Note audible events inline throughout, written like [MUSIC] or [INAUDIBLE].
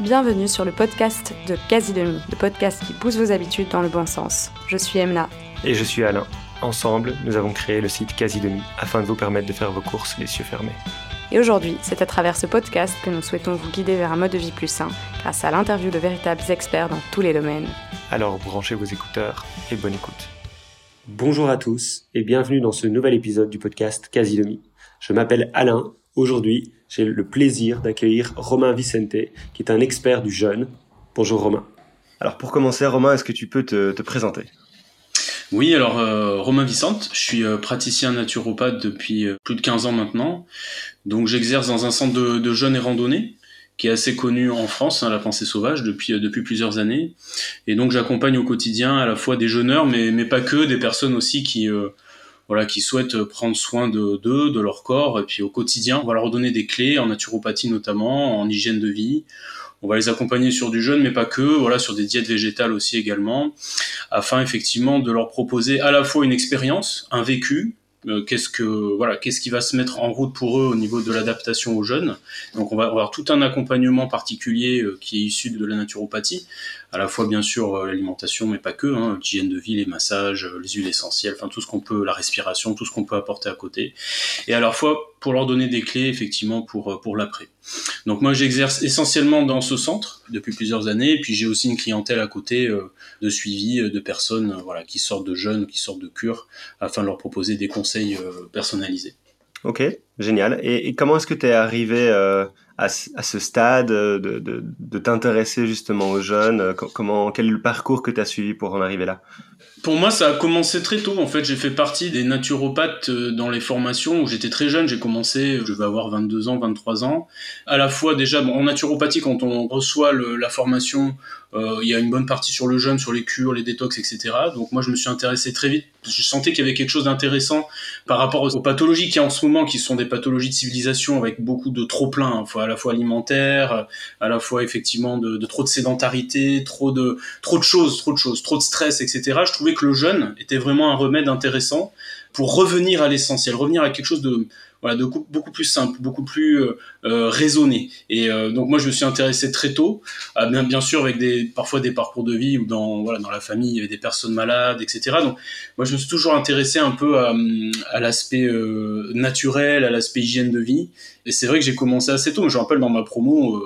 Bienvenue sur le podcast de Quasi Demi, le podcast qui pousse vos habitudes dans le bon sens. Je suis Emna. Et je suis Alain. Ensemble, nous avons créé le site Quasi Demi afin de vous permettre de faire vos courses les yeux fermés. Et aujourd'hui, c'est à travers ce podcast que nous souhaitons vous guider vers un mode de vie plus sain, grâce à l'interview de véritables experts dans tous les domaines. Alors branchez vos écouteurs et bonne écoute. Bonjour à tous et bienvenue dans ce nouvel épisode du podcast Quasi Demi. Je m'appelle Alain. Aujourd'hui, j'ai le plaisir d'accueillir Romain Vicente, qui est un expert du jeûne. Bonjour Romain. Alors pour commencer, Romain, est-ce que tu peux te, présenter? Oui, alors euh, Romain Vicente, je suis euh, praticien naturopathe depuis euh, plus de 15 ans maintenant. Donc j'exerce dans un centre de, jeûne et randonnée qui est assez connu en France, hein, la pensée sauvage, depuis, depuis plusieurs années. Et donc j'accompagne au quotidien à la fois des jeûneurs, mais, mais pas que, des personnes aussi qui, voilà, qui souhaitent prendre soin de d'eux, de leur corps, et puis au quotidien, on va leur donner des clés en naturopathie notamment, en hygiène de vie. On va les accompagner sur du jeûne, mais pas que, voilà, sur des diètes végétales aussi également, afin effectivement de leur proposer à la fois une expérience, un vécu, euh, qu'est-ce que voilà, qu'est-ce qui va se mettre en route pour eux au niveau de l'adaptation aux jeunes. Donc on va avoir tout un accompagnement particulier euh, qui est issu de la naturopathie, à la fois bien sûr euh, l'alimentation, mais pas que, hein, l'hygiène de vie, les massages, les huiles essentielles, enfin tout ce qu'on peut, la respiration, tout ce qu'on peut apporter à côté, et à la fois pour leur donner des clés effectivement pour pour l'après. Donc moi j'exerce essentiellement dans ce centre depuis plusieurs années, et puis j'ai aussi une clientèle à côté de suivi de personnes voilà qui sortent de jeunes, qui sortent de cure, afin de leur proposer des conseils euh, personnalisé. Ok, génial. Et, comment est-ce que tu es arrivé euh, à, ce stade de, de, t'intéresser justement aux jeunes? Comment, Quel est le parcours que tu as suivi pour en arriver là? Pour moi, ça a commencé très tôt. En fait, j'ai fait partie des naturopathes euh, dans les formations où j'étais très jeune. J'ai commencé, je vais avoir 22 ans, 23 ans. À la fois, déjà, bon, en naturopathie, quand on reçoit la formation, euh, il y a une bonne partie sur le jeûne, sur les cures, les détox, etc. Donc moi, je me suis intéressé très vite. Je sentais qu'il y avait quelque chose d'intéressant par rapport aux pathologies a en ce moment, qui sont des pathologies de civilisation avec beaucoup de trop plein, hein. à la fois alimentaire, à la fois effectivement de, de, trop de sédentarité, trop de trop de choses, trop de choses, trop de stress, etc. Je trouvais que le jeûne était vraiment un remède intéressant pour revenir à l'essentiel, revenir à quelque chose de beaucoup plus simple, beaucoup plus euh, euh, raisonné. Et euh, donc moi je me suis intéressé très tôt, bien, bien sûr avec des parfois des parcours de vie où dans la famille il y avait des personnes malades, etc. Donc moi je me suis toujours intéressé un peu à, l'aspect naturel, à l'aspect hygiène de vie. Et c'est vrai que j'ai commencé assez tôt. Je rappelle dans ma promo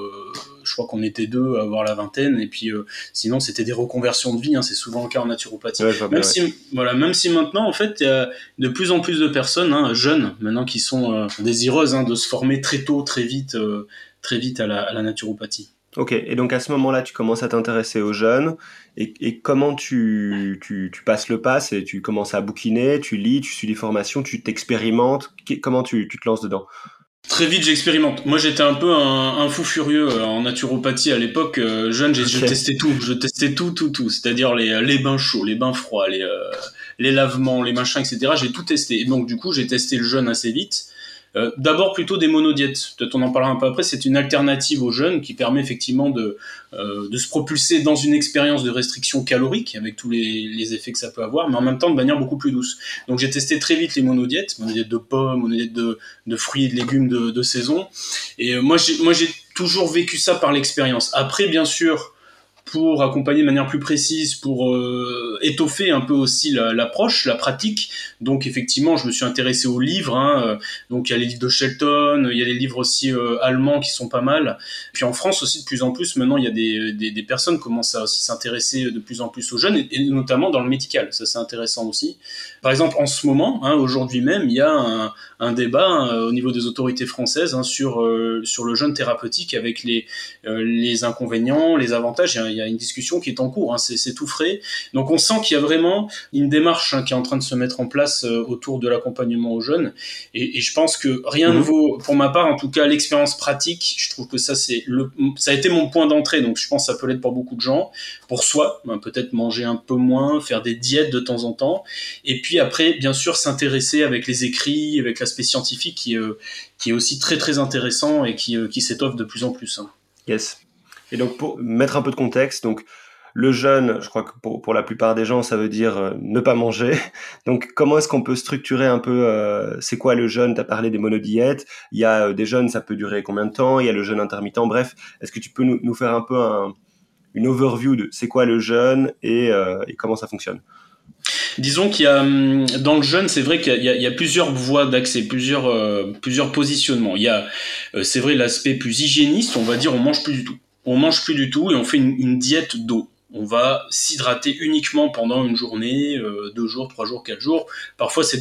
je crois qu'on était deux à avoir la vingtaine, et puis euh, sinon c'était des reconversions de vie, hein, c'est souvent le cas en naturopathie. même, si, voilà, même si maintenant, en fait, il y a de plus en plus de personnes, hein, jeunes, maintenant, qui sont euh, désireuses hein, de se former très tôt, très vite, euh, très vite à la, naturopathie. Ok, et donc à ce moment-là, tu commences à t'intéresser aux jeunes, et, comment tu, tu, passes le pas? Et tu commences à bouquiner, tu lis, tu suis les formations, tu t'expérimentes, comment tu, tu te lances dedans? Très vite, j'expérimente. Moi, j'étais un peu un, fou furieux euh, en naturopathie à l'époque. Euh, jeune, j'ai je testais tout. Je testais tout, tout, tout. C'est-à-dire les, les bains chauds, les bains froids, les, euh, les lavements, les machins, etc. J'ai tout testé. Et donc, du coup, j'ai testé le jeûne assez vite. Euh, d'abord plutôt des monodiètes. Peut-être on en parlera un peu après. C'est une alternative aux jeunes qui permet effectivement de, euh, de se propulser dans une expérience de restriction calorique avec tous les, les, effets que ça peut avoir, mais en même temps de manière beaucoup plus douce. Donc j'ai testé très vite les monodiètes, monodiètes de pommes, monodiètes de, de fruits et de légumes de, de saison. Et euh, moi j'ai moi j'ai toujours vécu ça par l'expérience. Après bien sûr pour accompagner de manière plus précise, pour euh, étoffer un peu aussi l'approche, la, pratique. Donc effectivement, je me suis intéressé aux livres. Hein, euh, donc il y a les livres de Shelton, il y a les livres aussi euh, allemands qui sont pas mal. Puis en France aussi de plus en plus, maintenant il y a des, des, des personnes qui commencent à aussi s'intéresser de plus en plus aux jeunes, et, notamment dans le médical. Ça c'est intéressant aussi. Par exemple, en ce moment, hein, aujourd'hui même, il y a un, un débat hein, au niveau des autorités françaises hein, sur sur le jeûne thérapeutique avec les les inconvénients, les avantages une discussion qui est en cours, hein, c'est tout frais. Donc on sent qu'il y a vraiment une démarche hein, qui est en train de se mettre en place euh, autour de l'accompagnement aux jeunes. Et, je pense que rien ne mhm. vaut, pour ma part en tout cas, l'expérience pratique. Je trouve que ça c'est le, ça a été mon point d'entrée. Donc je pense que ça peut l'être pour beaucoup de gens. Pour soi, ben, peut-être manger un peu moins, faire des diètes de temps en temps. Et puis après, bien sûr, s'intéresser avec les écrits, avec l'aspect scientifique qui, euh, qui est aussi très très intéressant et qui, euh, qui s'étoffe de plus en plus. Hein. Yes. Et donc pour mettre un peu de contexte, donc le jeûne, je crois que pour, la plupart des gens, ça veut dire euh, ne pas manger. [LAUGHS] Donc, comment est-ce qu'on peut structurer un peu, euh, c'est quoi le jeûne? Tu as parlé des monodiètes. Il y a des jeûnes, ça peut durer combien de temps? Il y a le jeûne intermittent. Bref, est-ce que tu peux nous, faire un peu un, une overview de c'est quoi le jeûne et, et comment ça fonctionne? Disons qu'il y a hum, dans le jeûne, c'est vrai qu'il y, y, a plusieurs voies d'accès, plusieurs euh, plusieurs positionnements. Il y a, euh, c'est vrai, l'aspect plus hygiéniste. On va dire, on mange plus du tout. On mange plus du tout et on fait une, une diète d'eau on va s'hydrater uniquement pendant une journée, euh, deux jours, trois jours, quatre jours. Parfois, c'est,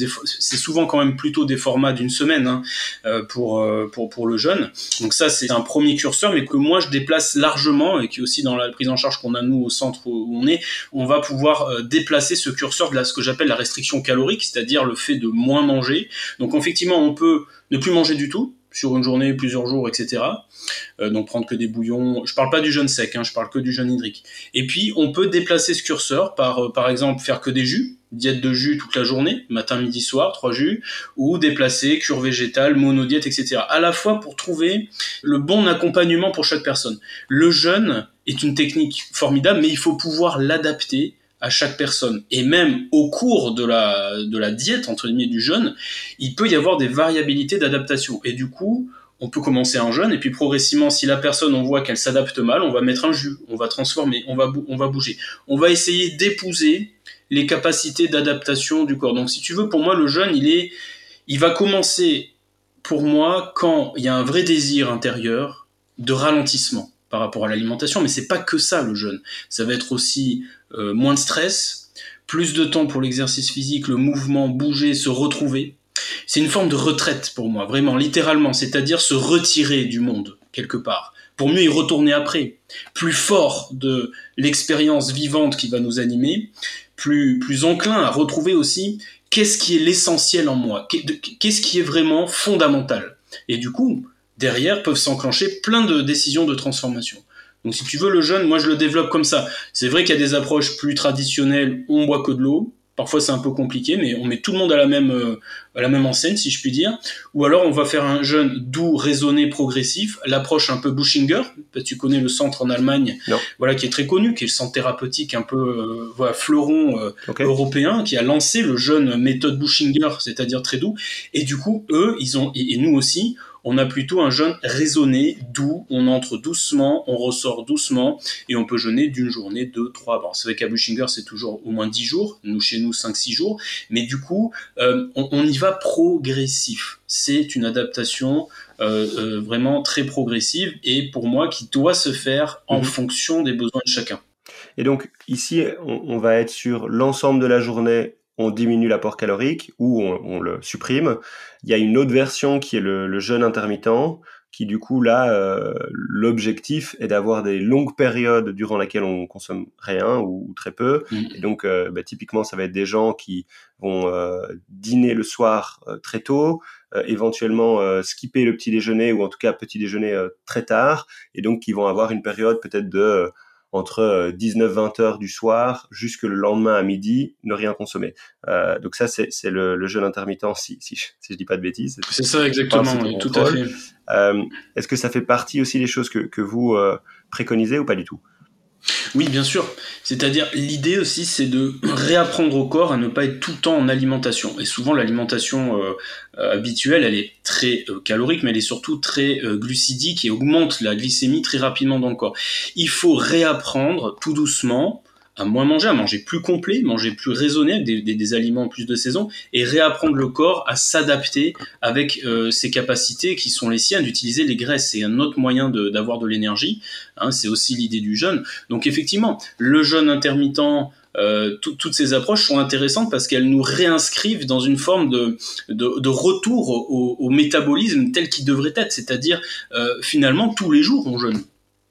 souvent quand même plutôt des formats d'une semaine hein, euh, pour, euh, pour, pour le jeune. Donc ça, c'est un premier curseur, mais que moi, je déplace largement et qui aussi dans la prise en charge qu'on a, nous, au centre où on est, on va pouvoir déplacer ce curseur de la, ce que j'appelle la restriction calorique, c'est-à-dire le fait de moins manger. Donc effectivement, on peut ne plus manger du tout, sur une journée, plusieurs jours, etc. Euh, donc prendre que des bouillons. Je parle pas du jeûne sec, hein, je parle que du jeûne hydrique. Et puis on peut déplacer ce curseur par, euh, par exemple, faire que des jus, diète de jus toute la journée, matin, midi, soir, trois jus, ou déplacer cure végétale, monodiète, etc. À la fois pour trouver le bon accompagnement pour chaque personne. Le jeûne est une technique formidable, mais il faut pouvoir l'adapter à chaque personne. Et même au cours de la, de la diète, entre guillemets, du jeûne, il peut y avoir des variabilités d'adaptation. Et du coup, on peut commencer un jeûne, et puis progressivement, si la personne, on voit qu'elle s'adapte mal, on va mettre un jus, on va transformer, on va, on va bouger. On va essayer d'épouser les capacités d'adaptation du corps. Donc si tu veux, pour moi, le jeûne, il est, il va commencer, pour moi, quand il y a un vrai désir intérieur de ralentissement par rapport à l'alimentation, mais c'est pas que ça le jeûne. Ça va être aussi euh, moins de stress, plus de temps pour l'exercice physique, le mouvement, bouger, se retrouver. C'est une forme de retraite pour moi, vraiment, littéralement, c'est-à-dire se retirer du monde, quelque part, pour mieux y retourner après, plus fort de l'expérience vivante qui va nous animer, plus, plus enclin à retrouver aussi qu'est-ce qui est l'essentiel en moi, qu'est-ce qui est vraiment fondamental. Et du coup, derrière peuvent s'enclencher plein de décisions de transformation. Donc si tu veux le jeûne, moi je le développe comme ça. C'est vrai qu'il y a des approches plus traditionnelles, on boit que de l'eau. Parfois c'est un peu compliqué, mais on met tout le monde à la même euh, à la même enseigne, si je puis dire. Ou alors on va faire un jeûne doux, raisonné, progressif. L'approche un peu Bushinger, tu connais le centre en Allemagne, voilà qui est très connu, qui est le centre thérapeutique un peu euh, voilà fleuron euh, européen, qui a lancé le jeûne méthode Bushinger, c'est-à-dire très doux. Et du coup eux, ils ont et nous aussi, on a plutôt un jeûne raisonné, doux, on entre doucement, on ressort doucement, et on peut jeûner d'une journée, deux, trois. Bon, c'est vrai qu'à Bushinger, c'est toujours au moins dix jours, nous chez nous, cinq, six jours, mais du coup, euh, on, y va progressif. C'est une adaptation euh, euh, vraiment très progressive, et pour moi, qui doit se faire en mhm. fonction des besoins de chacun. Et donc ici, on va être sur l'ensemble de la journée on diminue l'apport calorique ou on, le supprime. Il y a une autre version qui est le, jeûne intermittent, qui du coup là, euh, l'objectif est d'avoir des longues périodes durant lesquelles on consomme rien ou, très peu. Mm. Et donc euh, bah, typiquement, ça va être des gens qui vont euh, dîner le soir très tôt, éventuellement skipper le petit déjeuner ou en tout cas petit déjeuner très tard, et donc qui vont avoir une période peut-être de entre 19-20 euh, heures du soir jusque le lendemain à midi, ne rien consommer. Euh, donc ça, c'est le, le, jeûne intermittent, si, si, si, je dis pas de bêtises. C'est ça exactement, tout à fait. Euh, Est-ce que ça fait partie aussi des choses que, que vous euh, préconisez ou pas du tout? Oui, bien sûr. C'est-à-dire, l'idée aussi, c'est de réapprendre au corps à ne pas être tout le temps en alimentation. Et souvent, l'alimentation euh, euh, habituelle, elle est très euh, calorique, mais elle est surtout très glucidique et augmente la glycémie très rapidement dans le corps. Il faut réapprendre tout doucement à moins manger, à manger plus complet, manger plus raisonné, avec des, aliments plus de saison, et réapprendre le corps à s'adapter avec euh, ses capacités qui sont les siennes, d'utiliser les graisses. C'est un autre moyen d'avoir de, l'énergie. Hein, c'est aussi l'idée du jeûne. Donc effectivement, le jeûne intermittent, euh, toutes ces approches sont intéressantes parce qu'elles nous réinscrivent dans une forme de, retour au, au, métabolisme tel qu'il devrait être, c'est-à-dire euh, finalement tous les jours on jeûne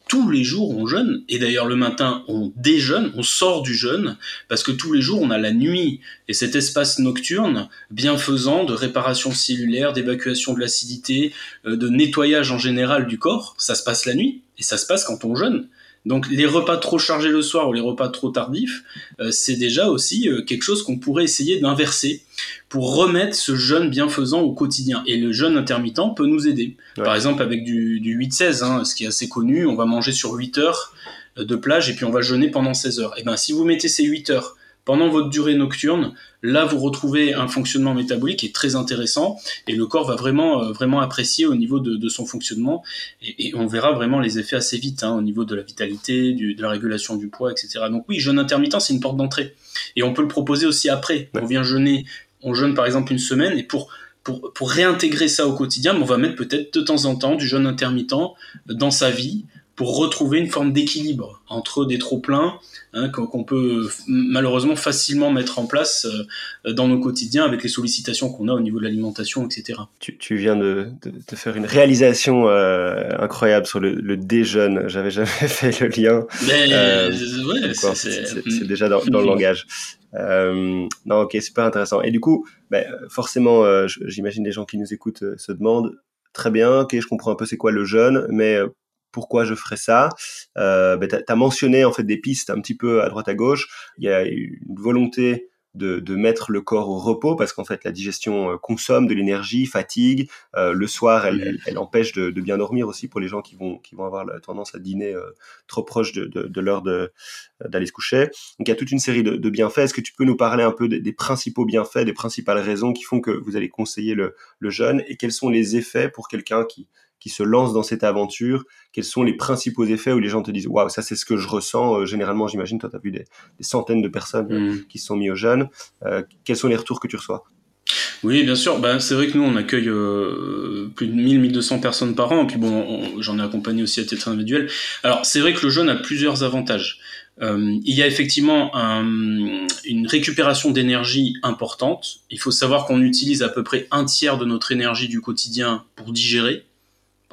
tous les jours on jeûne, et d'ailleurs le matin on déjeune, on sort du jeûne, parce que tous les jours on a la nuit, et cet espace nocturne bienfaisant de réparation cellulaire, d'évacuation de l'acidité, euh, de nettoyage en général du corps, ça se passe la nuit, et ça se passe quand on jeûne. Donc les repas trop chargés le soir ou les repas trop tardifs, euh, c'est déjà aussi euh, quelque chose qu'on pourrait essayer d'inverser pour remettre ce jeûne bienfaisant au quotidien. Et le jeûne intermittent peut nous aider. Par exemple avec du, 8-16, hein, ce qui est assez connu, on va manger sur 8 heures de plage et puis on va jeûner pendant 16 heures. Et ben si vous mettez ces 8 heures pendant votre durée nocturne, là vous retrouvez un fonctionnement métabolique qui est très intéressant et le corps va vraiment euh, vraiment apprécier au niveau de, son fonctionnement et, on verra vraiment les effets assez vite hein, au niveau de la vitalité, de la régulation du poids, etc. Donc oui, jeûne intermittent c'est une porte d'entrée et on peut le proposer aussi après. On vient jeûner, on jeûne par exemple une semaine et pour pour, pour réintégrer ça au quotidien, on va mettre peut-être de temps en temps du jeûne intermittent dans sa vie pour retrouver une forme d'équilibre entre des trop pleins hein, qu'on peut malheureusement facilement mettre en place euh, dans nos quotidiens avec les sollicitations qu'on a au niveau de l'alimentation, etc. Tu, tu viens de, de, de, faire une réalisation euh, incroyable sur le, le déjeune. J'avais jamais [LAUGHS] fait le lien. Euh, ouais, c'est déjà dans, dans le langage. Euh, non, ok, super intéressant. Et du coup, ben, forcément, euh, j'imagine les gens qui nous écoutent se demandent très bien, ok, je comprends un peu c'est quoi le jeûne, mais pourquoi je ferais ça. Euh, ben, tu as, mentionné en fait des pistes un petit peu à droite à gauche. Il y a une volonté de, de mettre le corps au repos parce qu'en fait la digestion euh, consomme de l'énergie, fatigue. Euh, le soir, elle, elle, empêche de, de, bien dormir aussi pour les gens qui vont qui vont avoir la tendance à dîner euh, trop proche de, de l'heure d'aller se coucher. Donc il y a toute une série de, bienfaits. Est-ce que tu peux nous parler un peu des, des, principaux bienfaits, des principales raisons qui font que vous allez conseiller le, le jeûne et quels sont les effets pour quelqu'un qui qui se lance dans cette aventure, quels sont les principaux effets où les gens te disent waouh ça c'est ce que je ressens euh, généralement j'imagine toi tu as vu des, centaines de personnes euh, mm. qui se sont mis au jeûne euh, quels sont les retours que tu reçois? Oui, bien sûr. Ben, c'est vrai que nous, on accueille plus de 1000, 1200 personnes par an. Et puis bon, j'en ai accompagné aussi à titre individuel. Alors, c'est vrai que le jeûne a plusieurs avantages. il y a effectivement une récupération d'énergie importante. Il faut savoir qu'on utilise à peu près un tiers de notre énergie du quotidien pour digérer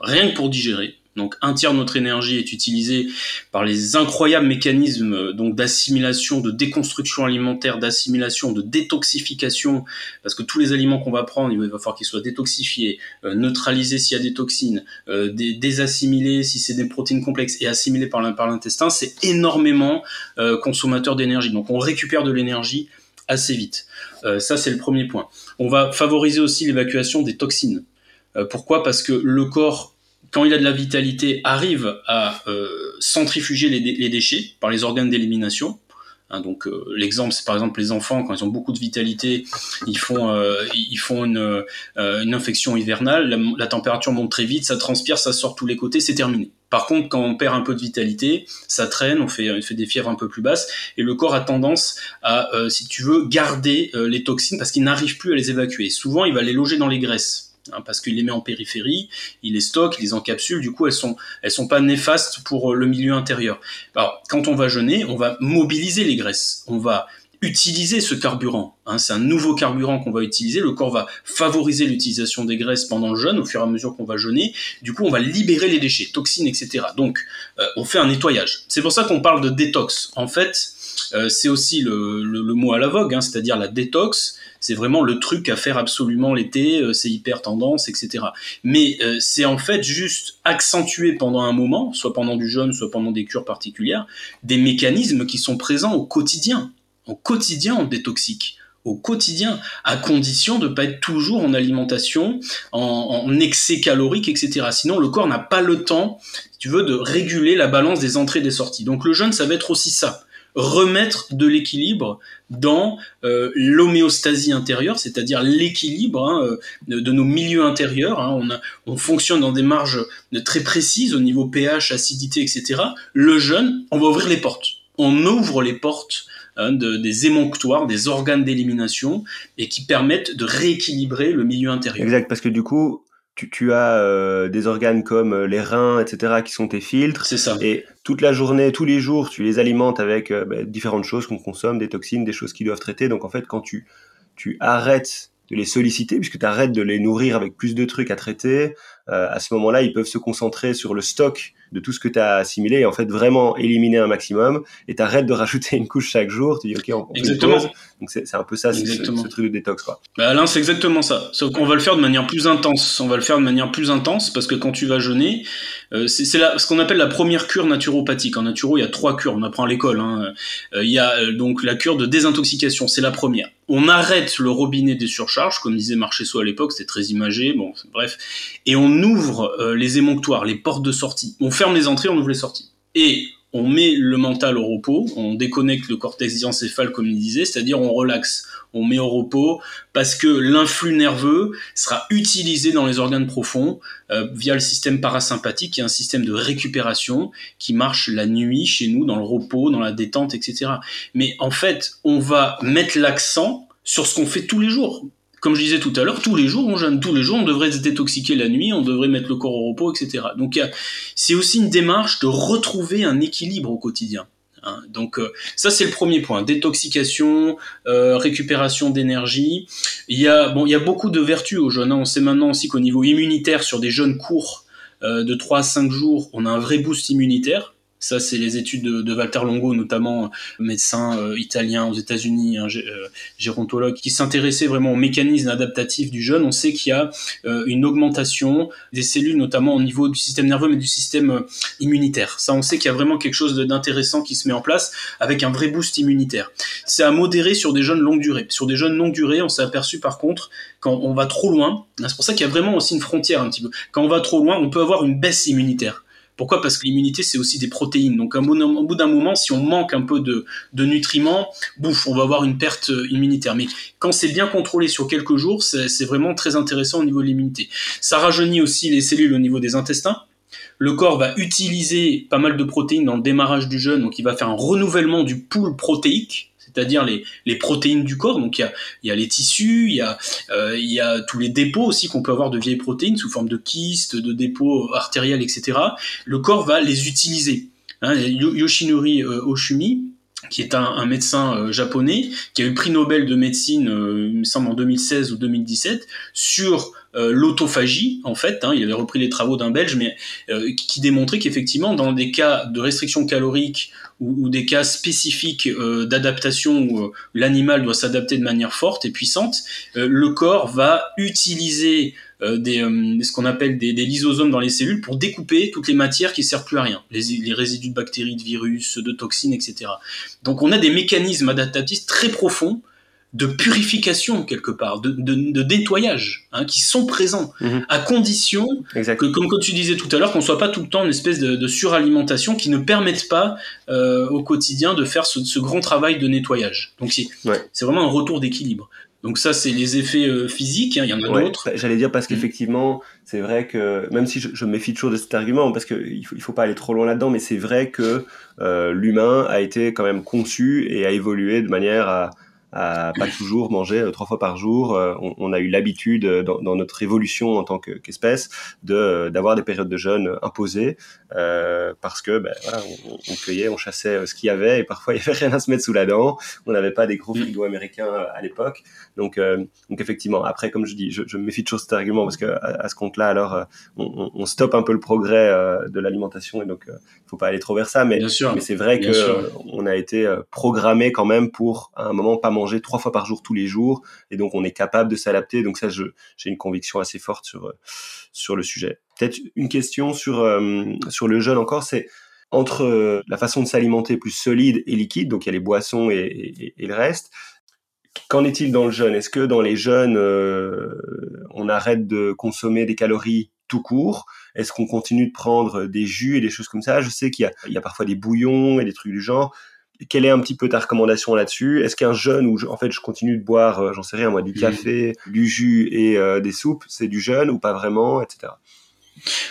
rien que pour digérer. Donc un tiers de notre énergie est utilisé par les incroyables mécanismes euh, donc d'assimilation, de déconstruction alimentaire, d'assimilation, de détoxification, parce que tous les aliments qu'on va prendre, il va falloir qu'ils soient détoxifiés, euh, neutralisés s'il y a des toxines, euh, désassimilés si c'est des protéines complexes et assimilés par l'intestin. C'est énormément consommateur d'énergie. Donc on récupère de l'énergie assez vite. ça c'est le premier point. On va favoriser aussi l'évacuation des toxines. Euh, pourquoi? Parce que le corps, quand il a de la vitalité, arrive à euh, centrifuger les, déchets par les organes d'élimination. Hein, donc euh, l'exemple, c'est par exemple les enfants quand ils ont beaucoup de vitalité, ils font ils font une, infection hivernale, la, température monte très vite, ça transpire, ça sort tous les côtés, c'est terminé. Par contre, quand on perd un peu de vitalité, ça traîne, on fait, on fait des fièvres un peu plus basses, et le corps a tendance à, si tu veux, garder les toxines parce qu'il n'arrive plus à les évacuer. Souvent, il va les loger dans les graisses Hein, parce qu'il les met en périphérie, il les stocke, il les encapsule, du coup elles sont elles sont pas néfastes pour euh, le milieu intérieur. Alors quand on va jeûner, on va mobiliser les graisses, on va utiliser ce carburant. Hein, c'est un nouveau carburant qu'on va utiliser. Le corps va favoriser l'utilisation des graisses pendant le jeûne, au fur et à mesure qu'on va jeûner. Du coup, on va libérer les déchets, toxines, etc. Donc, euh, on fait un nettoyage. C'est pour ça qu'on parle de détox. En fait, euh, c'est aussi le, mot à la vogue, hein, c'est-à-dire la détox c'est vraiment le truc à faire absolument l'été, euh, c'est hyper tendance, etc. Mais euh, c'est en fait juste accentuer pendant un moment, soit pendant du jeûne, soit pendant des cures particulières, des mécanismes qui sont présents au quotidien. Au quotidien, on détoxique au quotidien, à condition de ne pas être toujours en alimentation, en, en, excès calorique, etc. Sinon, le corps n'a pas le temps, si tu veux, de réguler la balance des entrées et des sorties. Donc le jeûne, ça va être aussi ça remettre de l'équilibre dans euh, l'homéostasie intérieure, c'est-à-dire l'équilibre hein, euh, de, nos milieux intérieurs. Hein. On, on, fonctionne dans des marges très précises au niveau pH, acidité, etc. Le jeûne, on va ouvrir les portes. On ouvre les portes hein, de, des émonctoires, des organes d'élimination, et qui permettent de rééquilibrer le milieu intérieur. Exact, parce que du coup, tu, tu as euh, des organes comme euh, les reins, etc., qui sont tes filtres. C'est ça. Et toute la journée, tous les jours, tu les alimentes avec euh, bah, différentes choses qu'on consomme, des toxines, des choses qui doivent traiter. Donc en fait, quand tu, tu arrêtes de les solliciter, puisque tu arrêtes de les nourrir avec plus de trucs à traiter, à ce moment-là, ils peuvent se concentrer sur le stock de tout ce que tu as assimilé et en fait vraiment éliminer un maximum. Et t'arrêtes de rajouter une couche chaque jour tu dis ok on, exactement. donc c'est un peu ça ce, ce, truc de détox quoi. Bah Alain c'est exactement ça. Sauf qu'on va le faire de manière plus intense. On va le faire de manière plus intense parce que quand tu vas jeûner euh, c'est ce qu'on appelle la première cure naturopathique. En naturo il y a trois cures. On apprend à l'école hein. euh, il y a euh, donc la cure de désintoxication. C'est la première on arrête le robinet des surcharges comme disait Marchesso à l'époque c'était très imagé bon bref et on ouvre les émonctoires les portes de sortie on ferme les entrées, on ouvre les sorties. Et on met le mental au repos, on déconnecte le cortex diencéphale comme il disait, c'est-à-dire on relaxe, on met au repos parce que l'influx nerveux sera utilisé dans les organes profonds euh, via le système parasympathique, qui est un système de récupération qui marche la nuit chez nous, dans le repos, dans la détente, etc. Mais en fait, on va mettre l'accent sur ce qu'on fait tous les jours comme je disais tout à l'heure, tous les jours on jeûne, tous les jours on devrait se détoxiquer la nuit, on devrait mettre le corps au repos, etc. Donc c'est aussi une démarche de retrouver un équilibre au quotidien. Hein. Donc euh, ça c'est le premier point, détoxication, euh, récupération d'énergie. Il y a bon, il y a beaucoup de vertus au jeûne. Hein. On sait maintenant aussi qu'au niveau immunitaire, sur des jeûnes courts euh, de 3 à 5 jours, on a un vrai boost immunitaire. Ça, c'est les études de, Walter Longo, notamment médecin euh, italien aux États-Unis, un euh, gérontologue, qui s'intéressait vraiment au mécanisme adaptatif du jeûne. On sait qu'il y a euh, une augmentation des cellules, notamment au niveau du système nerveux, mais du système immunitaire. Ça, on sait qu'il y a vraiment quelque chose d'intéressant qui se met en place avec un vrai boost immunitaire. C'est à modérer sur des jeûnes longue durée. Sur des jeûnes longue durée, on s'est aperçu par contre quand on va trop loin. C'est pour ça qu'il y a vraiment aussi une frontière un petit peu. Quand on va trop loin, on peut avoir une baisse immunitaire. Pourquoi? Parce que l'immunité, c'est aussi des protéines. Donc, au bout d'un moment, si on manque un peu de, nutriments, bouffe, on va avoir une perte euh, immunitaire. Mais quand c'est bien contrôlé sur quelques jours, c'est vraiment très intéressant au niveau de l'immunité. Ça rajeunit aussi les cellules au niveau des intestins. Le corps va utiliser pas mal de protéines dans le démarrage du jeûne, donc il va faire un renouvellement du pool protéique c'est-à-dire les, protéines du corps. Donc il y a, les tissus, il y a, euh, il y a tous les dépôts aussi qu'on peut avoir de vieilles protéines sous forme de kystes, de dépôts artériels, etc. Le corps va les utiliser. Hein, Yoshinori euh, Oshumi, qui est un, médecin euh, japonais, qui a eu le prix Nobel de médecine, euh, il me semble en 2016 ou 2017, sur euh, l'autophagie, en fait. Hein, il avait repris les travaux d'un Belge, mais qui démontrait qu'effectivement, dans des cas de restriction calorique ou, des cas spécifiques d'adaptation où l'animal doit s'adapter de manière forte et puissante, le corps va utiliser euh, des, euh, ce qu'on appelle des, lysosomes dans les cellules pour découper toutes les matières qui servent plus à rien, les, les résidus de bactéries, de virus, de toxines, etc. Donc on a des mécanismes adaptatifs très profonds de purification quelque part, de, de, de nettoyage, hein, qui sont présents, mhm. à condition que, comme, comme tu disais tout à l'heure, qu'on soit pas tout le temps une espèce de, de suralimentation qui ne permette pas euh, au quotidien de faire ce, ce, grand travail de nettoyage. Donc c'est ouais. vraiment un retour d'équilibre. Donc ça, c'est les effets euh, physiques, hein, il y en a d'autres. J'allais dire parce mmh. qu'effectivement, c'est vrai que, même si je, je, me méfie toujours de cet argument, parce qu'il faut, il faut pas aller trop loin là-dedans, mais c'est vrai que euh, l'humain a été quand même conçu et a évolué de manière à, à pas toujours manger euh, trois fois par jour. Euh, on, on a eu l'habitude euh, dans, dans, notre évolution en tant qu'espèce de d'avoir des périodes de jeûne imposées euh, parce que ben, voilà, on, on, cueillait, on chassait ce qu'il y avait et parfois [LAUGHS] il y avait rien à se mettre sous la dent. On n'avait pas des gros frigos américains à l'époque. Donc, euh, donc effectivement, après comme je dis, je, je me méfie de cet argument parce que à, ce compte-là, alors on, on, stoppe un peu le progrès de l'alimentation et donc il faut pas aller trop vers ça. Mais, mais c'est vrai que on a été programmé quand même pour à un moment pas manger manger trois fois par jour tous les jours et donc on est capable de s'adapter. Donc ça, j'ai une conviction assez forte sur euh, sur le sujet. Peut-être une question sur euh, sur le jeûne encore, c'est entre euh, la façon de s'alimenter plus solide et liquide, donc il y a les boissons et, le reste. Qu'en est-il dans le jeûne? Est-ce que dans les jeûnes, on arrête de consommer des calories tout court? Est-ce qu'on continue de prendre des jus et des choses comme ça? Je sais qu'il y, a parfois des bouillons et des trucs du genre quelle est un petit peu ta recommandation là-dessus? Est-ce qu'un jeûne où en fait je continue de boire, euh, j'en sais rien moi, du café, du jus et euh, des soupes, c'est du jeûne ou pas vraiment, etc.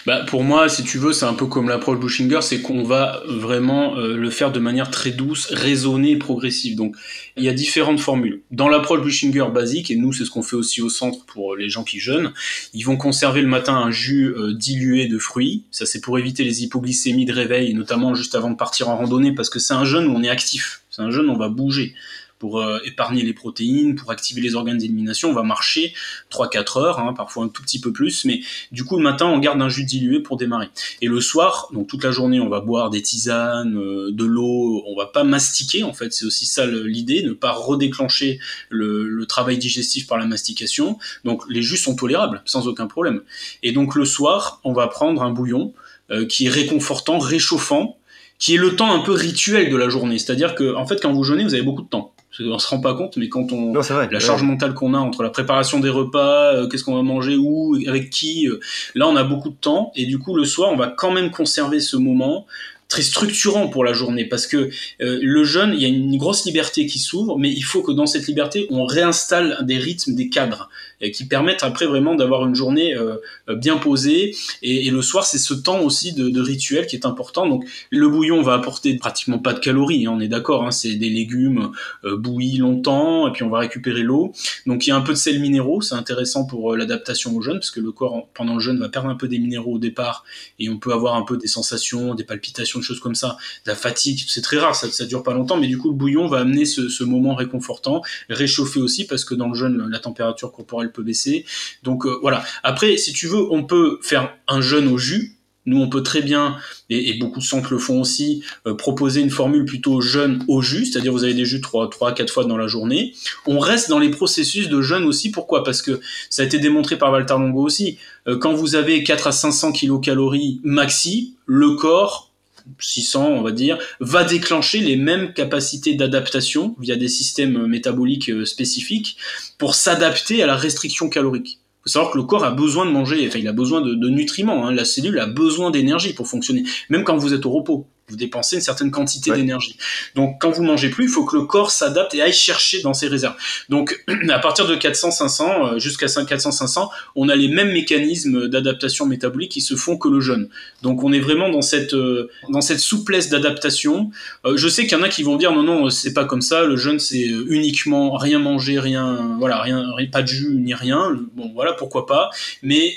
Bah, pour moi, si tu veux, c'est un peu comme l'approche Bushinger, c'est qu'on va vraiment euh, le faire de manière très douce, raisonnée et progressive. Donc, il y a différentes formules. Dans l'approche Bushinger basique, et nous, c'est ce qu'on fait aussi au centre pour les gens qui jeûnent, ils vont conserver le matin un jus euh, dilué de fruits. Ça, c'est pour éviter les hypoglycémies de réveil, notamment juste avant de partir en randonnée, parce que c'est un jeûne où on est actif. C'est un jeûne où on va bouger pour euh, épargner les protéines, pour activer les organes d'élimination. On va marcher 3-4 heures, hein, parfois un tout petit peu plus, mais du coup le matin on garde un jus dilué pour démarrer. Et le soir, donc toute la journée on va boire des tisanes, euh, de l'eau, on va pas mastiquer en fait, c'est aussi ça l'idée, ne pas redéclencher le, le, travail digestif par la mastication. Donc les jus sont tolérables sans aucun problème. Et donc le soir on va prendre un bouillon euh, qui est réconfortant, réchauffant, qui est le temps un peu rituel de la journée. C'est-à-dire que, en fait, quand vous jeûnez, vous avez beaucoup de temps on se rend pas compte, mais quand on la charge mentale qu'on a entre la préparation des repas, euh, qu'est-ce qu'on va manger, où, avec qui, euh, là on a beaucoup de temps. Et du coup le soir on va quand même conserver ce moment très structurant pour la journée. Parce que euh, le jeûne, il y a une grosse liberté qui s'ouvre, mais il faut que dans cette liberté, on réinstalle des rythmes, des cadres qui permettent après vraiment d'avoir une journée euh, bien posée. Et, le soir, c'est ce temps aussi de, rituel qui est important. Donc le bouillon va apporter pratiquement pas de calories, hein, on est d'accord. Hein, c'est des légumes bouillis longtemps, et puis on va récupérer l'eau. Donc il y a un peu de sel minéraux, c'est intéressant pour l'adaptation au jeûne parce que le corps pendant le jeûne va perdre un peu des minéraux au départ et on peut avoir un peu des sensations, des palpitations, des choses comme ça, de la fatigue. C'est très rare, ça, ça dure pas longtemps, mais du coup le bouillon va amener ce, ce moment réconfortant, réchauffer aussi parce que dans le jeûne la température corporelle peut baisser. Donc euh, voilà. Après, si tu veux, on peut faire un jeûne au jus nous, on peut très bien, et, beaucoup de centres le font aussi, euh, proposer une formule plutôt jeûne au jus, c'est-à-dire vous avez des jus 3, 3 4 fois dans la journée. On reste dans les processus de jeûne aussi. Pourquoi? Parce que ça a été démontré par Walter Longo aussi. Euh, quand vous avez 4 à 500 kilocalories maxi, le corps 600 on va dire, va déclencher les mêmes capacités d'adaptation via des systèmes métaboliques euh, spécifiques pour s'adapter à la restriction calorique faut savoir que le corps a besoin de manger, enfin il a besoin de, nutriments, hein. la cellule a besoin d'énergie pour fonctionner, même quand vous êtes au repos vous dépensez une certaine quantité d'énergie. Donc quand vous mangez plus, il faut que le corps s'adapte et aille chercher dans ses réserves. Donc [CLEARS THROAT] à partir de 400-500 euh, jusqu'à 400-500, on a les mêmes mécanismes d'adaptation métabolique qui se font que le jeûne. Donc on est vraiment dans cette euh, dans cette souplesse d'adaptation. Euh, je sais qu'il y en a qui vont dire non non c'est pas comme ça. Le jeûne c'est uniquement rien manger, rien voilà rien, pas de jus ni rien. Bon voilà pourquoi pas. Mais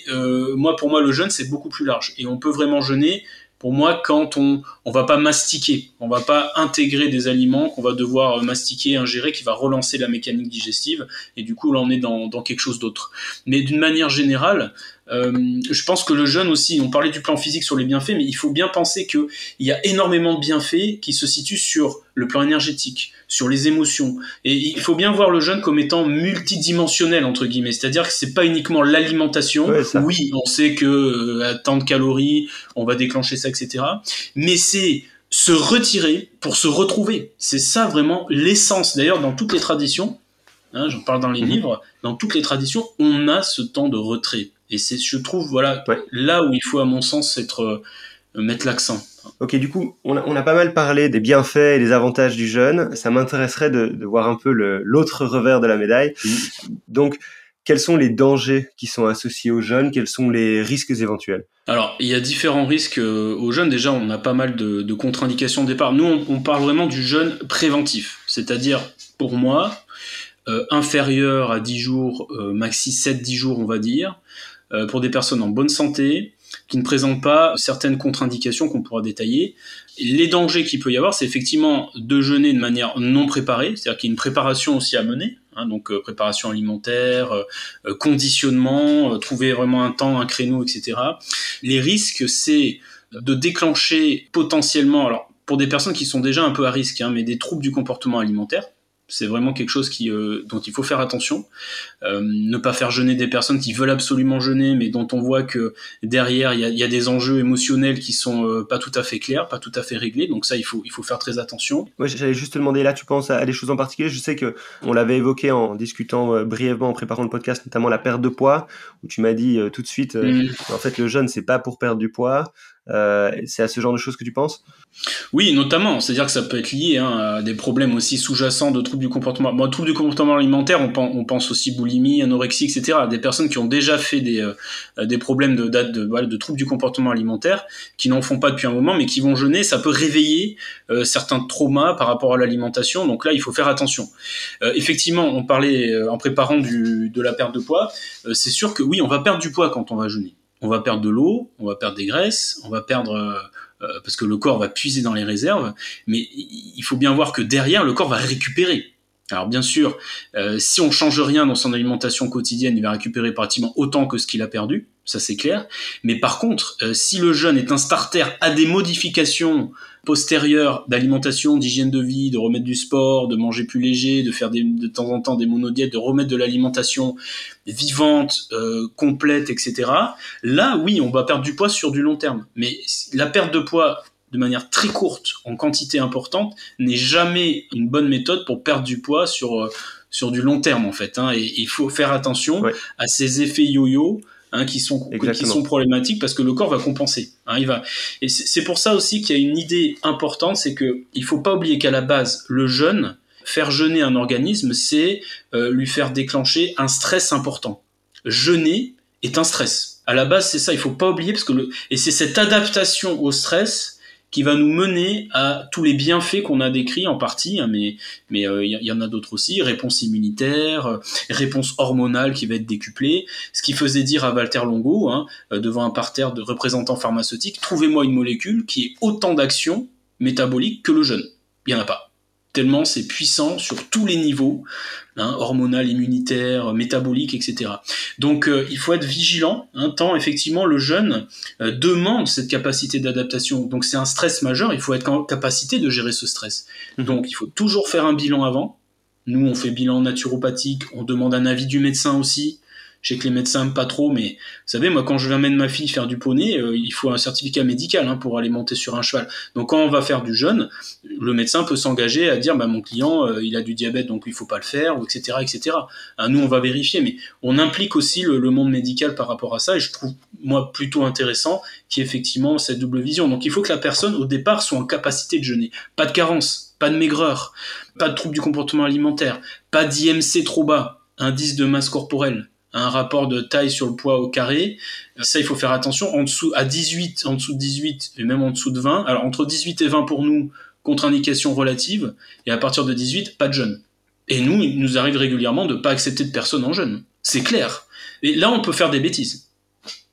moi pour moi le jeûne c'est beaucoup plus large et on peut vraiment jeûner pour moi, quand on on va pas mastiquer, on va pas intégrer des aliments qu'on va devoir mastiquer, ingérer, qui va relancer la mécanique digestive, et du coup là on est dans, dans quelque chose d'autre. Mais d'une manière générale, euh, je pense que le jeûne aussi, on parlait du plan physique sur les bienfaits, mais il faut bien penser qu'il y a énormément de bienfaits qui se situent sur le plan énergétique, sur les émotions. Et il faut bien voir le jeûne comme étant multidimensionnel, entre guillemets. C'est-à-dire que c'est pas uniquement l'alimentation. oui, on sait que euh, à tant de calories, on va déclencher ça, etc. Mais c'est se retirer pour se retrouver. C'est ça vraiment l'essence. D'ailleurs, dans toutes les traditions, hein, j'en parle dans les mhm. livres, dans toutes les traditions, on a ce temps de retrait. Et c'est, je trouve, voilà, là où il faut, à mon sens, être, euh, mettre l'accent. Ok, du coup, on a, pas mal parlé des bienfaits et des avantages du jeûne. Ça m'intéresserait de, voir un peu l'autre revers de la médaille. Donc, quels sont les dangers qui sont associés au jeûne Quels sont les risques éventuels? Alors, il y a différents risques euh, au jeûne. Déjà, on a pas mal de, contre-indications au départ. Nous, on, parle vraiment du jeûne préventif. C'est-à-dire, pour moi, euh, inférieur à 10 jours, maxi 7-10 jours, on va dire. Euh, pour des personnes en bonne santé qui ne présentent pas certaines contre-indications qu'on pourra détailler. Les dangers qu'il peut y avoir, c'est effectivement de jeûner de manière non préparée, c'est-à-dire qu'il y a une préparation aussi à mener, hein, donc euh, préparation alimentaire, euh, conditionnement, trouver vraiment un temps, un créneau, etc. Les risques, c'est de déclencher potentiellement, alors pour des personnes qui sont déjà un peu à risque, hein, mais des troubles du comportement alimentaire, c'est vraiment quelque chose qui, euh, dont il faut faire attention. Euh, ne pas faire jeûner des personnes qui veulent absolument jeûner, mais dont on voit que derrière, il y a, des enjeux émotionnels qui sont euh, pas tout à fait clairs, pas tout à fait réglés. Donc ça, il faut, il faut faire très attention. Moi, j'allais juste te demander, là, tu penses à, des choses en particulier Je sais que on l'avait évoqué en discutant brièvement, en préparant le podcast, notamment la perte de poids, où tu m'as dit tout de suite, mm. en fait, le jeûne, c'est pas pour perdre du poids. Euh, c'est à ce genre de choses que tu penses? Oui, notamment. C'est-à-dire que ça peut être lié hein, à des problèmes aussi sous-jacents de troubles du comportement. Troubles du comportement alimentaire, on, on, pense aussi boulimie, anorexie, etc. Des personnes qui ont déjà fait des, euh, des problèmes de, de, de, de, troubles du comportement alimentaire, qui n'en font pas depuis un moment, mais qui vont jeûner. Ça peut réveiller euh, certains traumas par rapport à l'alimentation. Donc là, il faut faire attention. effectivement, on parlait en préparant du, de la perte de poids. c'est sûr que oui, on va perdre du poids quand on va jeûner on va perdre de l'eau, on va perdre des graisses, on va perdre euh, euh, parce que le corps va puiser dans les réserves, mais il faut bien voir que derrière le corps va récupérer. Alors bien sûr, euh, si on change rien dans son alimentation quotidienne, il va récupérer pratiquement autant que ce qu'il a perdu, ça c'est clair. Mais par contre, si le jeûne est un starter à des modifications postérieure d'alimentation, d'hygiène de vie, de remettre du sport, de manger plus léger, de faire de temps en temps des monodiètes, de remettre de l'alimentation vivante, euh, complète, etc. Là, oui, on va perdre du poids sur du long terme. Mais la perte de poids de manière très courte, en quantité importante, n'est jamais une bonne méthode pour perdre du poids sur, euh, sur du long terme, en fait. Hein. Et il faut faire attention à ces effets yo-yo hein, qui sont qui sont problématiques parce que le corps va compenser. Hein, il va. Et c'est pour ça aussi qu'il y a une idée importante, c'est que il faut pas oublier qu'à la base, le jeûne, faire jeûner un organisme, c'est euh, lui faire déclencher un stress important. Jeûner est un stress. À la base, c'est ça. Il faut pas oublier parce que le et c'est cette adaptation au stress qui va nous mener à tous les bienfaits qu'on a décrits en partie, hein, mais mais il euh, y, en a d'autres aussi, réponse immunitaire, euh, réponse hormonale qui va être décuplée, ce qui faisait dire à Walter Longo, hein, euh, devant un parterre de représentants pharmaceutiques, trouvez-moi une molécule qui ait autant d'action métabolique que le jeûne. Il n'y en a pas tellement c'est puissant sur tous les niveaux, hein, hormonal, immunitaire, métabolique, etc. Donc euh, il faut être vigilant, hein, tant effectivement le jeune euh, demande cette capacité d'adaptation. Donc c'est un stress majeur, il faut être en capacité de gérer ce stress. Mhm. Donc il faut toujours faire un bilan avant. Nous on fait bilan naturopathique, on demande un avis du médecin aussi. Je sais que les médecins pas trop, mais vous savez, moi, quand je amène ma fille faire du poney, euh, il faut un certificat médical hein, pour aller monter sur un cheval. Donc, quand on va faire du jeûne, le médecin peut s'engager à dire, bah, mon client, euh, il a du diabète, donc il faut pas le faire, etc., etc. Hein, nous, on va vérifier, mais on implique aussi le, monde médical par rapport à ça, et je trouve, moi, plutôt intéressant qu'il y ait effectivement cette double vision. Donc, il faut que la personne, au départ, soit en capacité de jeûner. Pas de carence, pas de maigreur, pas de trouble du comportement alimentaire, pas d'IMC trop bas, indice de masse corporelle, un rapport de taille sur le poids au carré. Ça, il faut faire attention. En dessous, à 18, en dessous de 18 et même en dessous de 20. Alors, entre 18 et 20 pour nous, contre-indication relative. Et à partir de 18, pas de jeûne. Et nous, il nous arrive régulièrement de pas accepter de personnes en jeûne. C'est clair. Et là, on peut faire des bêtises.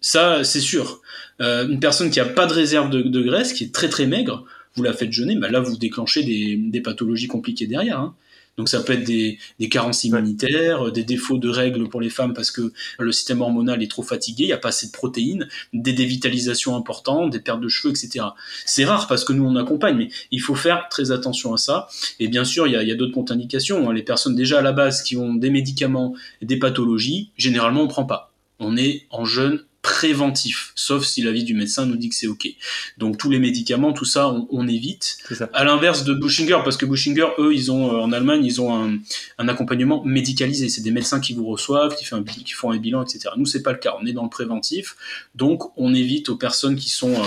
Ça, c'est sûr. Euh, une personne qui a pas de réserve de, graisse, qui est très très maigre, vous la faites jeûner, bah là, vous déclenchez des, des pathologies compliquées derrière. Hein. Donc ça peut être des, carences immunitaires, des défauts de règles pour les femmes parce que le système hormonal est trop fatigué, il n'y a pas assez de protéines, des dévitalisations importantes, des pertes de cheveux, etc. C'est rare parce que nous on accompagne, mais il faut faire très attention à ça. Et bien sûr, il y a, d'autres contre-indications. Hein. Les personnes déjà à la base qui ont des médicaments, des pathologies, généralement on ne prend pas. On est en jeûne préventif, sauf si l'avis du médecin nous dit que c'est ok. Donc tous les médicaments, tout ça, on, évite. Ça. À l'inverse de Bushinger, parce que Bushinger, eux, ils ont euh, en Allemagne, ils ont un, accompagnement médicalisé. C'est des médecins qui vous reçoivent, qui, un, qui font un bilan, etc. Nous, c'est pas le cas. On est dans le préventif, donc on évite aux personnes qui sont euh,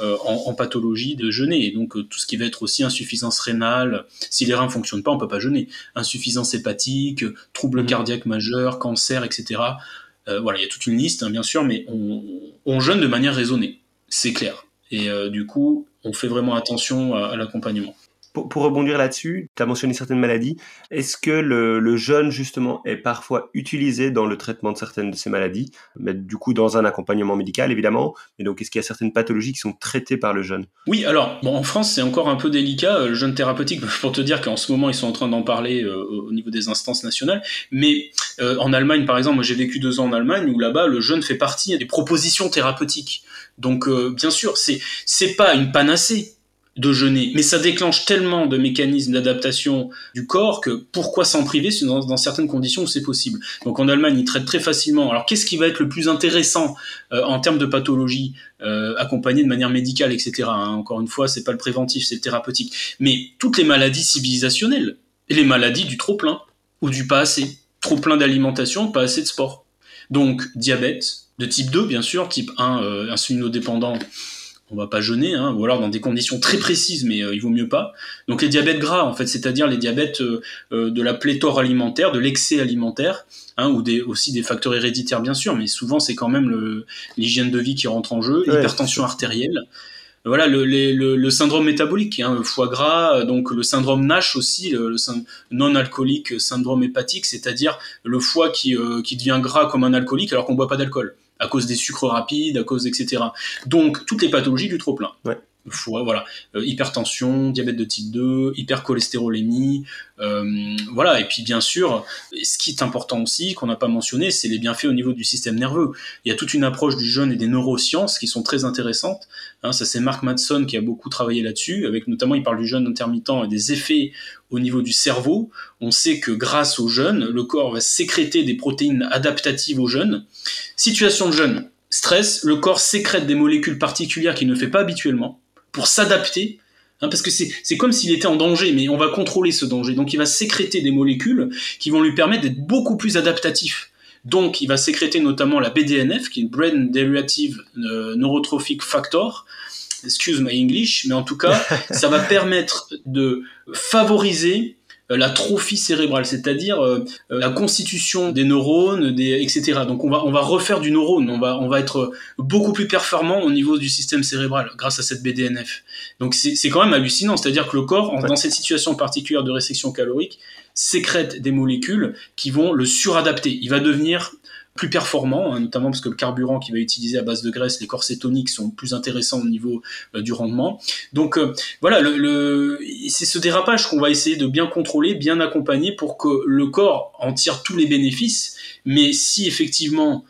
euh, en, pathologie de jeûner. Et donc tout ce qui va être aussi insuffisance rénale, si les reins fonctionnent pas, on peut pas jeûner. Insuffisance hépatique, troubles mmh. cardiaques majeurs, cancer, etc. Euh, voilà, il y a toute une liste, hein, bien sûr, mais on, jeûne de manière raisonnée, c'est clair. Et euh, du coup, on fait vraiment attention à l'accompagnement. Pour, rebondir là-dessus, tu as mentionné certaines maladies. Est-ce que le, jeûne, justement, est parfois utilisé dans le traitement de certaines de ces maladies mais Du coup, dans un accompagnement médical, évidemment. Mais donc, est-ce qu'il y a certaines pathologies qui sont traitées par le jeûne? Oui, alors, en France, c'est encore un peu délicat, euh, le jeûne thérapeutique, [LAUGHS] pour te dire qu'en ce moment, ils sont en train d'en parler euh, au niveau des instances nationales. Mais euh, en Allemagne, par exemple, moi j'ai vécu deux ans en Allemagne, où là-bas, le jeûne fait partie des propositions thérapeutiques. Donc, bien sûr, c'est pas une panacée de jeûner. Mais ça déclenche tellement de mécanismes d'adaptation du corps que pourquoi s'en priver dans, dans, certaines conditions où c'est possible? Donc en Allemagne, ils traitent très facilement. Alors qu'est-ce qui va être le plus intéressant euh, en termes de pathologie euh, accompagné de manière médicale, etc. Hein? Encore une fois, c'est pas le préventif, c'est le thérapeutique. Mais toutes les maladies civilisationnelles, les maladies du trop plein ou du pas assez, trop plein d'alimentation, pas assez de sport. Donc diabète de type 2 bien sûr, type 1 euh, insulinodépendant on va pas jeûner, hein, ou alors dans des conditions très précises, mais euh, il vaut mieux pas. Donc les diabètes gras, en fait, c'est-à-dire les diabètes euh, euh, de la pléthore alimentaire, de l'excès alimentaire, hein, ou des, aussi des facteurs héréditaires bien sûr, mais souvent c'est quand même l'hygiène de vie qui rentre en jeu, l'hypertension artérielle. Voilà le, le, syndrome métabolique, hein, le foie gras, donc le syndrome NASH aussi, le, non-alcoolique syndrome hépatique, c'est-à-dire le foie qui, qui devient gras comme un alcoolique alors qu'on boit pas d'alcool à cause des sucres rapides, à cause etc. Donc toutes les pathologies du trop plein. Voilà, euh, hypertension, diabète de type 2, hypercholestérolémie, euh, voilà. Et puis bien sûr, ce qui est important aussi, qu'on n'a pas mentionné, c'est les bienfaits au niveau du système nerveux. Il y a toute une approche du jeûne et des neurosciences qui sont très intéressantes. Hein, ça c'est Mark Madson qui a beaucoup travaillé là-dessus, avec notamment il parle du jeûne intermittent et des effets au niveau du cerveau. On sait que grâce au jeûne, le corps va sécréter des protéines adaptatives au jeûne. Situation de jeûne, stress, le corps sécrète des molécules particulières qu'il ne fait pas habituellement pour s'adapter, hein, parce que c'est comme s'il était en danger, mais on va contrôler ce danger. Donc il va sécréter des molécules qui vont lui permettre d'être beaucoup plus adaptatif. Donc, il va sécréter notamment la BDNF, qui est Brain Derivative euh, Neurotrophic Factor. Excuse my English, mais en tout cas, [LAUGHS] ça va permettre de favoriser la trophie cérébrale, c'est-à-dire euh, la constitution des neurones, des, etc. Donc on va, on va refaire du neurone, on va, on va être beaucoup plus performant au niveau du système cérébral grâce à cette BDNF. Donc c'est quand même hallucinant, c'est-à-dire que le corps, dans cette situation particulière de restriction calorique, sécrète des molécules qui vont le suradapter. Il va devenir plus performant, hein, notamment parce que le carburant qu'il va utiliser à base de graisse, les corps cétoniques sont plus intéressants au niveau euh, du rendement. Donc euh, voilà, le, c'est ce dérapage qu'on va essayer de bien contrôler, bien accompagner pour que le corps en tire tous les bénéfices. Mais si effectivement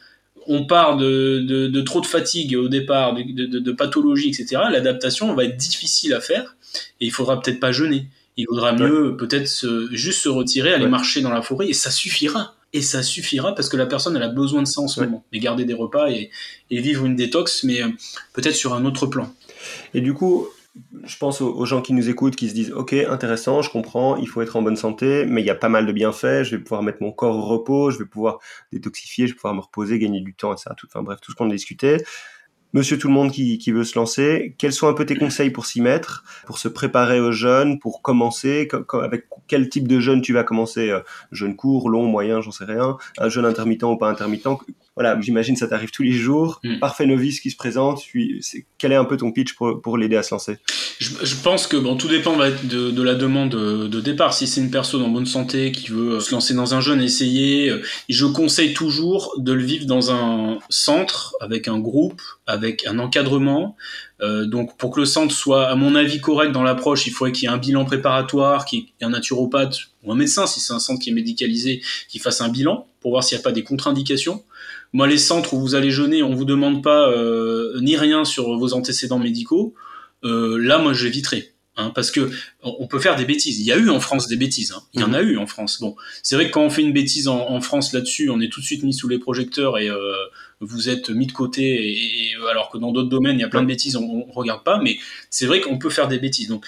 on part de, trop de fatigue au départ, de, pathologie, etc., l'adaptation va être difficile à faire et il faudra peut-être pas jeûner. Il vaudra mieux peut-être juste se retirer, aller marcher dans la forêt et ça suffira et ça suffira parce que la personne elle a besoin de ça en ce moment, mais garder des repas et, vivre une détox, mais euh, peut-être sur un autre plan. Et du coup, je pense aux, gens qui nous écoutent, qui se disent ok intéressant, je comprends, il faut être en bonne santé, mais il y a pas mal de bienfaits, je vais pouvoir mettre mon corps au repos, je vais pouvoir détoxifier, je vais pouvoir me reposer, gagner du temps, etc. Tout, enfin bref, tout ce qu'on a discuté monsieur tout le monde qui, qui, veut se lancer, quels sont un peu tes conseils pour s'y mettre, pour se préparer au jeûne, pour commencer, avec quel type de jeûne tu vas commencer euh, Jeûne court, long, moyen, j'en sais rien, un jeûne intermittent ou pas intermittent voilà, j'imagine ça t'arrive tous les jours. Mm. Parfait novice qui se présente. Puis, quel est un peu ton pitch pour, pour l'aider à se lancer? Je, pense que bon, tout dépend de, de la demande de, départ. Si c'est une personne en bonne santé qui veut euh, se lancer dans un jeûne, essayer, euh, je conseille toujours de le vivre dans un centre avec un groupe, avec un encadrement. Euh, donc pour que le centre soit, à mon avis, correct dans l'approche, il faudrait qu'il y ait un bilan préparatoire, qu'il y ait un naturopathe ou un médecin, si c'est un centre qui est médicalisé, qui fasse un bilan pour voir s'il n'y a pas des contre-indications. Moi, les centres où vous allez jeûner, on vous demande pas euh, ni rien sur vos antécédents médicaux. Euh, là, moi, j'éviterai. Hein, parce que on peut faire des bêtises. Il y a eu en France des bêtises. Hein. Il y en a mhm. eu en France. Bon, c'est vrai que quand on fait une bêtise en, France là-dessus, on est tout de suite mis sous les projecteurs et euh, vous êtes mis de côté. Et, alors que dans d'autres domaines, il y a plein de bêtises, on, on regarde pas. Mais c'est vrai qu'on peut faire des bêtises. Donc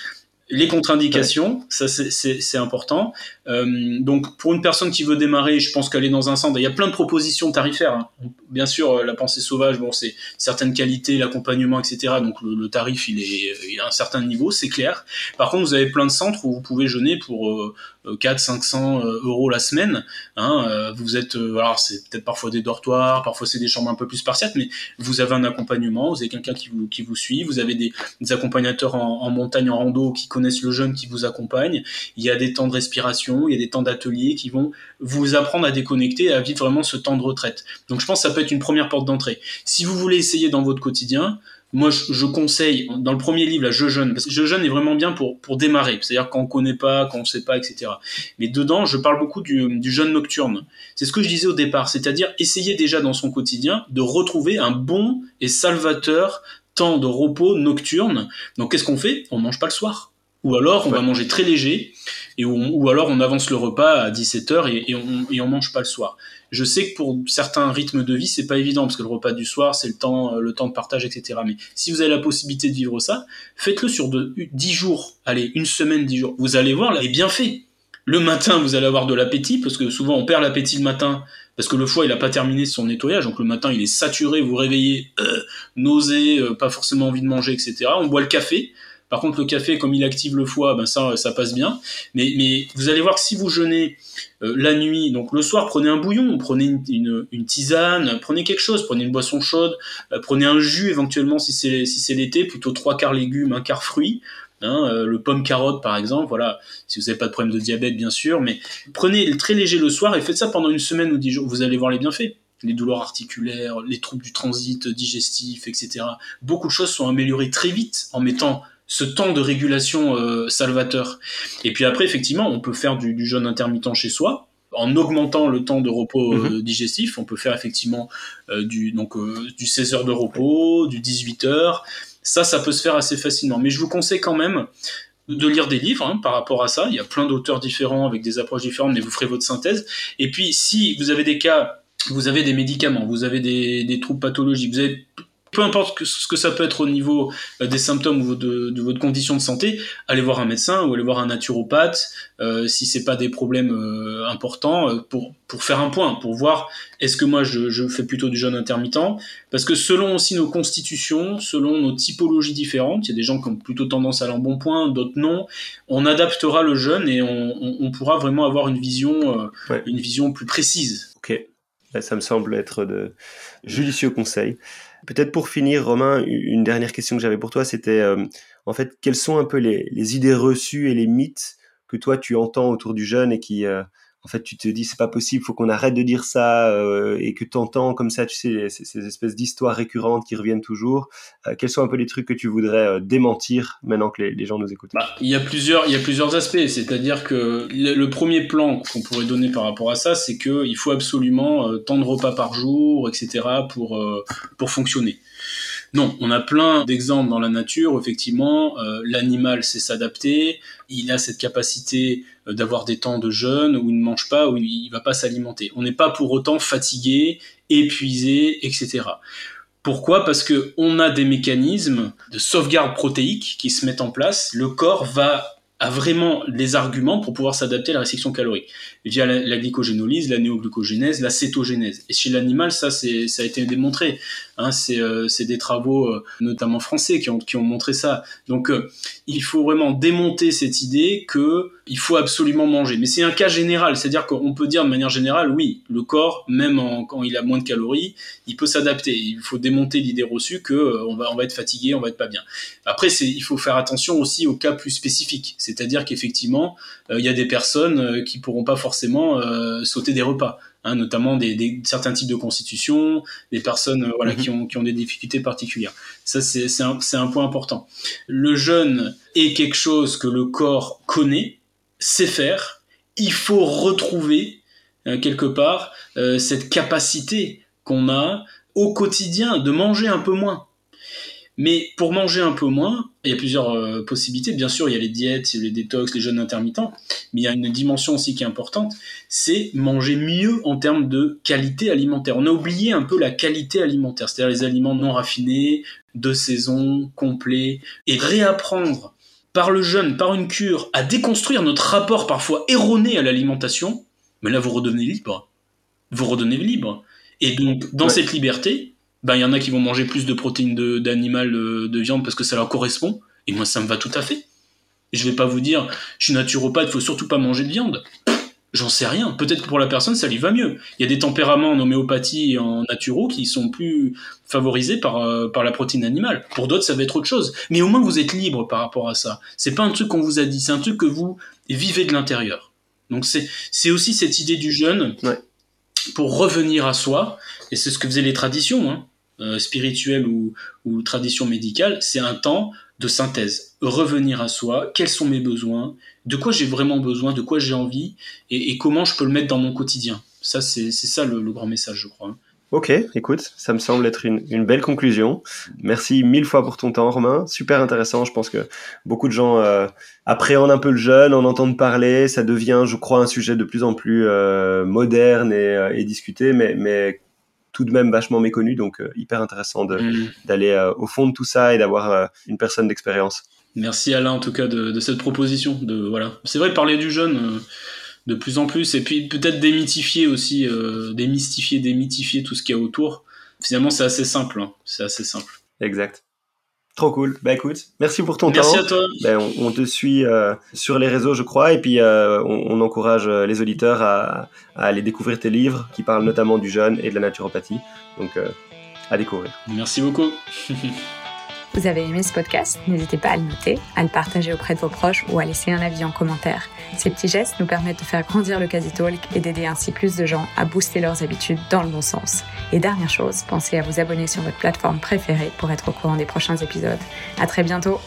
les contre-indications, ça c'est important. Euh, donc pour une personne qui veut démarrer, je pense qu'elle est dans un centre. Il y a plein de propositions tarifaires. Hein. Bien sûr, euh, la pensée sauvage, bon c'est certaines qualités, l'accompagnement, etc. Donc le, tarif il est, il a un certain niveau, c'est clair. Par contre, vous avez plein de centres où vous pouvez jeûner pour euh, 4 500 euh, euros la semaine. Hein, euh, vous êtes, euh, alors c'est peut-être parfois des dortoirs, parfois c'est des chambres un peu plus spartiates, mais vous avez un accompagnement, vous avez quelqu'un qui vous, qui vous suit, vous avez des, accompagnateurs en, montagne, en rando qui connaissent le jeune qui vous accompagne. Il y a des temps de respiration, il y a des temps d'atelier qui vont vous apprendre à déconnecter, à vivre vraiment ce temps de retraite. Donc je pense que ça peut être une première porte d'entrée. Si vous voulez essayer dans votre quotidien, moi, je, conseille, dans le premier livre, là, Je jeûne, parce que Je jeûne est vraiment bien pour, pour démarrer, c'est-à-dire quand on connaît pas, quand on sait pas, etc. Mais dedans, je parle beaucoup du, du jeûne nocturne. C'est ce que je disais au départ, c'est-à-dire essayer déjà dans son quotidien de retrouver un bon et salvateur temps de repos nocturne. Donc, qu'est-ce qu'on fait? On mange pas le soir. Ou alors, on va manger très léger, et ou alors on avance le repas à 17h et, et, on, et on mange pas le soir. Je sais que pour certains rythmes de vie, c'est pas évident parce que le repas du soir, c'est le temps, euh, le temps de partage, etc. Mais si vous avez la possibilité de vivre ça, faites-le sur de, 10 jours. Allez, une semaine, 10 jours. Vous allez voir, là, bien fait. Le matin, vous allez avoir de l'appétit parce que souvent on perd l'appétit le matin parce que le foie il a pas terminé son nettoyage, donc le matin il est saturé, vous réveillez, euh, nausée, euh, pas forcément envie de manger, etc. On boit le café, par contre, le café, comme il active le foie, ben ça, ça passe bien. Mais, mais vous allez voir que si vous jeûnez euh, la nuit, donc le soir, prenez un bouillon, prenez une, une, tisane, prenez quelque chose, prenez une boisson chaude, euh, prenez un jus éventuellement si c'est si l'été, plutôt trois quarts légumes, un quart fruits. Hein, euh, le pomme carotte par exemple, voilà, si vous n'avez pas de problème de diabète bien sûr, mais prenez très léger le soir et faites ça pendant une semaine ou dix jours, vous allez voir les bienfaits les douleurs articulaires, les troubles du transit digestif, etc. Beaucoup de choses sont améliorées très vite en mettant ce temps de régulation euh, salvateur. Et puis après, effectivement, on peut faire du, jeûne intermittent chez soi, en augmentant le temps de repos euh, mhm. digestif. On peut faire effectivement euh, du, donc, du 16 heures de repos, du 18 heures. Ça, ça peut se faire assez facilement. Mais je vous conseille quand même de lire des livres hein, par rapport à ça. Il y a plein d'auteurs différents avec des approches différentes, mais vous ferez votre synthèse. Et puis, si vous avez des cas, vous avez des médicaments, vous avez des, des troubles pathologiques, vous avez peu importe ce que ça peut être au niveau euh, des symptômes ou de, votre condition de santé, allez voir un médecin ou allez voir un naturopathe euh, si c'est pas des problèmes euh, importants euh, pour pour faire un point, pour voir est-ce que moi je, je, fais plutôt du jeûne intermittent parce que selon aussi nos constitutions, selon nos typologies différentes, il y a des gens qui ont plutôt tendance à l'embonpoint, d'autres non. On adaptera le jeûne et on, on, pourra vraiment avoir une vision une vision plus précise. Ok, ça me semble être de judicieux conseils. Peut-être pour finir, Romain, une dernière question que j'avais pour toi, c'était euh, en fait quelles sont un peu les, idées reçues et les mythes que toi tu entends autour du jeune et qui, euh, en fait, tu te dis c'est pas possible, faut qu'on arrête de dire ça euh, et que tu entends comme ça, tu sais, ces, espèces d'histoires récurrentes qui reviennent toujours. Euh, quels sont un peu les trucs que tu voudrais euh, démentir maintenant que les, gens nous écoutent? Bah, Il y a plusieurs, il y a plusieurs aspects. C'est-à-dire que le, premier plan qu'on pourrait donner par rapport à ça, c'est qu'il faut absolument tant de repas par jour, etc. pour pour fonctionner. Non, on a plein d'exemples dans la nature. Effectivement, euh, l'animal sait s'adapter. Il a cette capacité euh, d'avoir des temps de jeûne où il ne mange pas, où il va pas s'alimenter. On n'est pas pour autant fatigué, épuisé, etc. Pourquoi? Parce que on a des mécanismes de sauvegarde protéique qui se mettent en place. Le corps va a vraiment les arguments pour pouvoir s'adapter à la restriction calorique via la, la, glycogénolyse, la néoglucogénèse, la cétogénèse. Et chez l'animal, ça, c'est, ça a été démontré. Hein, c'est, euh, c'est des travaux, euh, notamment français, qui ont, qui ont montré ça. Donc, euh, il faut vraiment démonter cette idée que il faut absolument manger. Mais c'est un cas général, c'est-à-dire qu'on peut dire de manière générale, oui, le corps, même quand il a moins de calories, il peut s'adapter. Il faut démonter l'idée reçue que on va, on va être fatigué, on va être pas bien. Après, c'est, il faut faire attention aussi aux cas plus spécifiques. C'est-à-dire qu'effectivement, il y a des personnes qui pourront pas forcément euh, sauter des repas, hein, notamment des, certains types de constitutions, des personnes euh, mhm. qui, ont, qui ont des difficultés particulières. Ça, c'est un, un point important. Le jeûne est quelque chose que le corps connaît, sait faire. Il faut retrouver euh, quelque part cette capacité qu'on a au quotidien de manger un peu moins. Mais pour manger un peu moins, il y a plusieurs euh, possibilités. Bien sûr, il y a les diètes, les détox, les jeûnes intermittents, mais il y a une dimension aussi qui est importante, c'est manger mieux en termes de qualité alimentaire. On a oublié un peu la qualité alimentaire, c'est-à-dire les aliments non raffinés, de saison, complets, et réapprendre par le jeûne, par une cure, à déconstruire notre rapport parfois erroné à l'alimentation, mais là vous redevenez libre. Vous redevenez libre. Et donc, dans cette liberté, ben il y en a qui vont manger plus de protéines d'animal de, de, viande parce que ça leur correspond. Et moi, ça me va tout à fait. Je vais pas vous dire, je suis naturopathe, faut surtout pas manger de viande. J'en sais rien. Peut-être que pour la personne, ça lui va mieux. Il y a des tempéraments en homéopathie et en naturo qui sont plus favorisés par, euh, par la protéine animale. Pour d'autres, ça va être autre chose. Mais au moins, vous êtes libre par rapport à ça. C'est pas un truc qu'on vous a dit, c'est un truc que vous vivez de l'intérieur. Donc c'est, c'est aussi cette idée du jeûne pour revenir à soi. Et c'est ce que faisaient les traditions. Hein. Euh, spirituelle ou, tradition médicale, c'est un temps de synthèse. Revenir à soi, quels sont mes besoins, de quoi j'ai vraiment besoin, de quoi j'ai envie, et, comment je peux le mettre dans mon quotidien. Ça, c'est ça le, grand message, je crois. Ok, écoute, ça me semble être une, belle conclusion. Merci mille fois pour ton temps, Romain. Super intéressant. Je pense que beaucoup de gens euh, appréhendent un peu le jeûne, en entendent parler. Ça devient, je crois, un sujet de plus en plus euh, moderne et, et, discuté, mais, mais tout de même vachement méconnu, donc euh, hyper intéressant mm. d'aller euh, au fond de tout ça et d'avoir euh, une personne d'expérience. Merci Alain en tout cas de, cette proposition. De voilà, c'est vrai parler du jeune de plus en plus et puis peut-être démythifier aussi, démystifier, démythifier tout ce qu'il y a autour. Finalement, c'est assez simple. Hein. C'est assez simple. Exact. Trop cool. Bah écoute, merci pour ton temps. Merci à toi. Ben, on, te suit euh, sur les réseaux, je crois, et puis euh, on, encourage euh, les auditeurs à, à, aller découvrir tes livres qui parlent notamment du jeûne et de la naturopathie. Donc, à découvrir. Merci beaucoup. [LAUGHS] Vous avez aimé ce podcast? N'hésitez pas à le noter, à le partager auprès de vos proches ou à laisser un avis en commentaire. Ces petits gestes nous permettent de faire grandir le Quasi-Talk et d'aider ainsi plus de gens à booster leurs habitudes dans le bon sens. Et dernière chose, pensez à vous abonner sur votre plateforme préférée pour être au courant des prochains épisodes. À très bientôt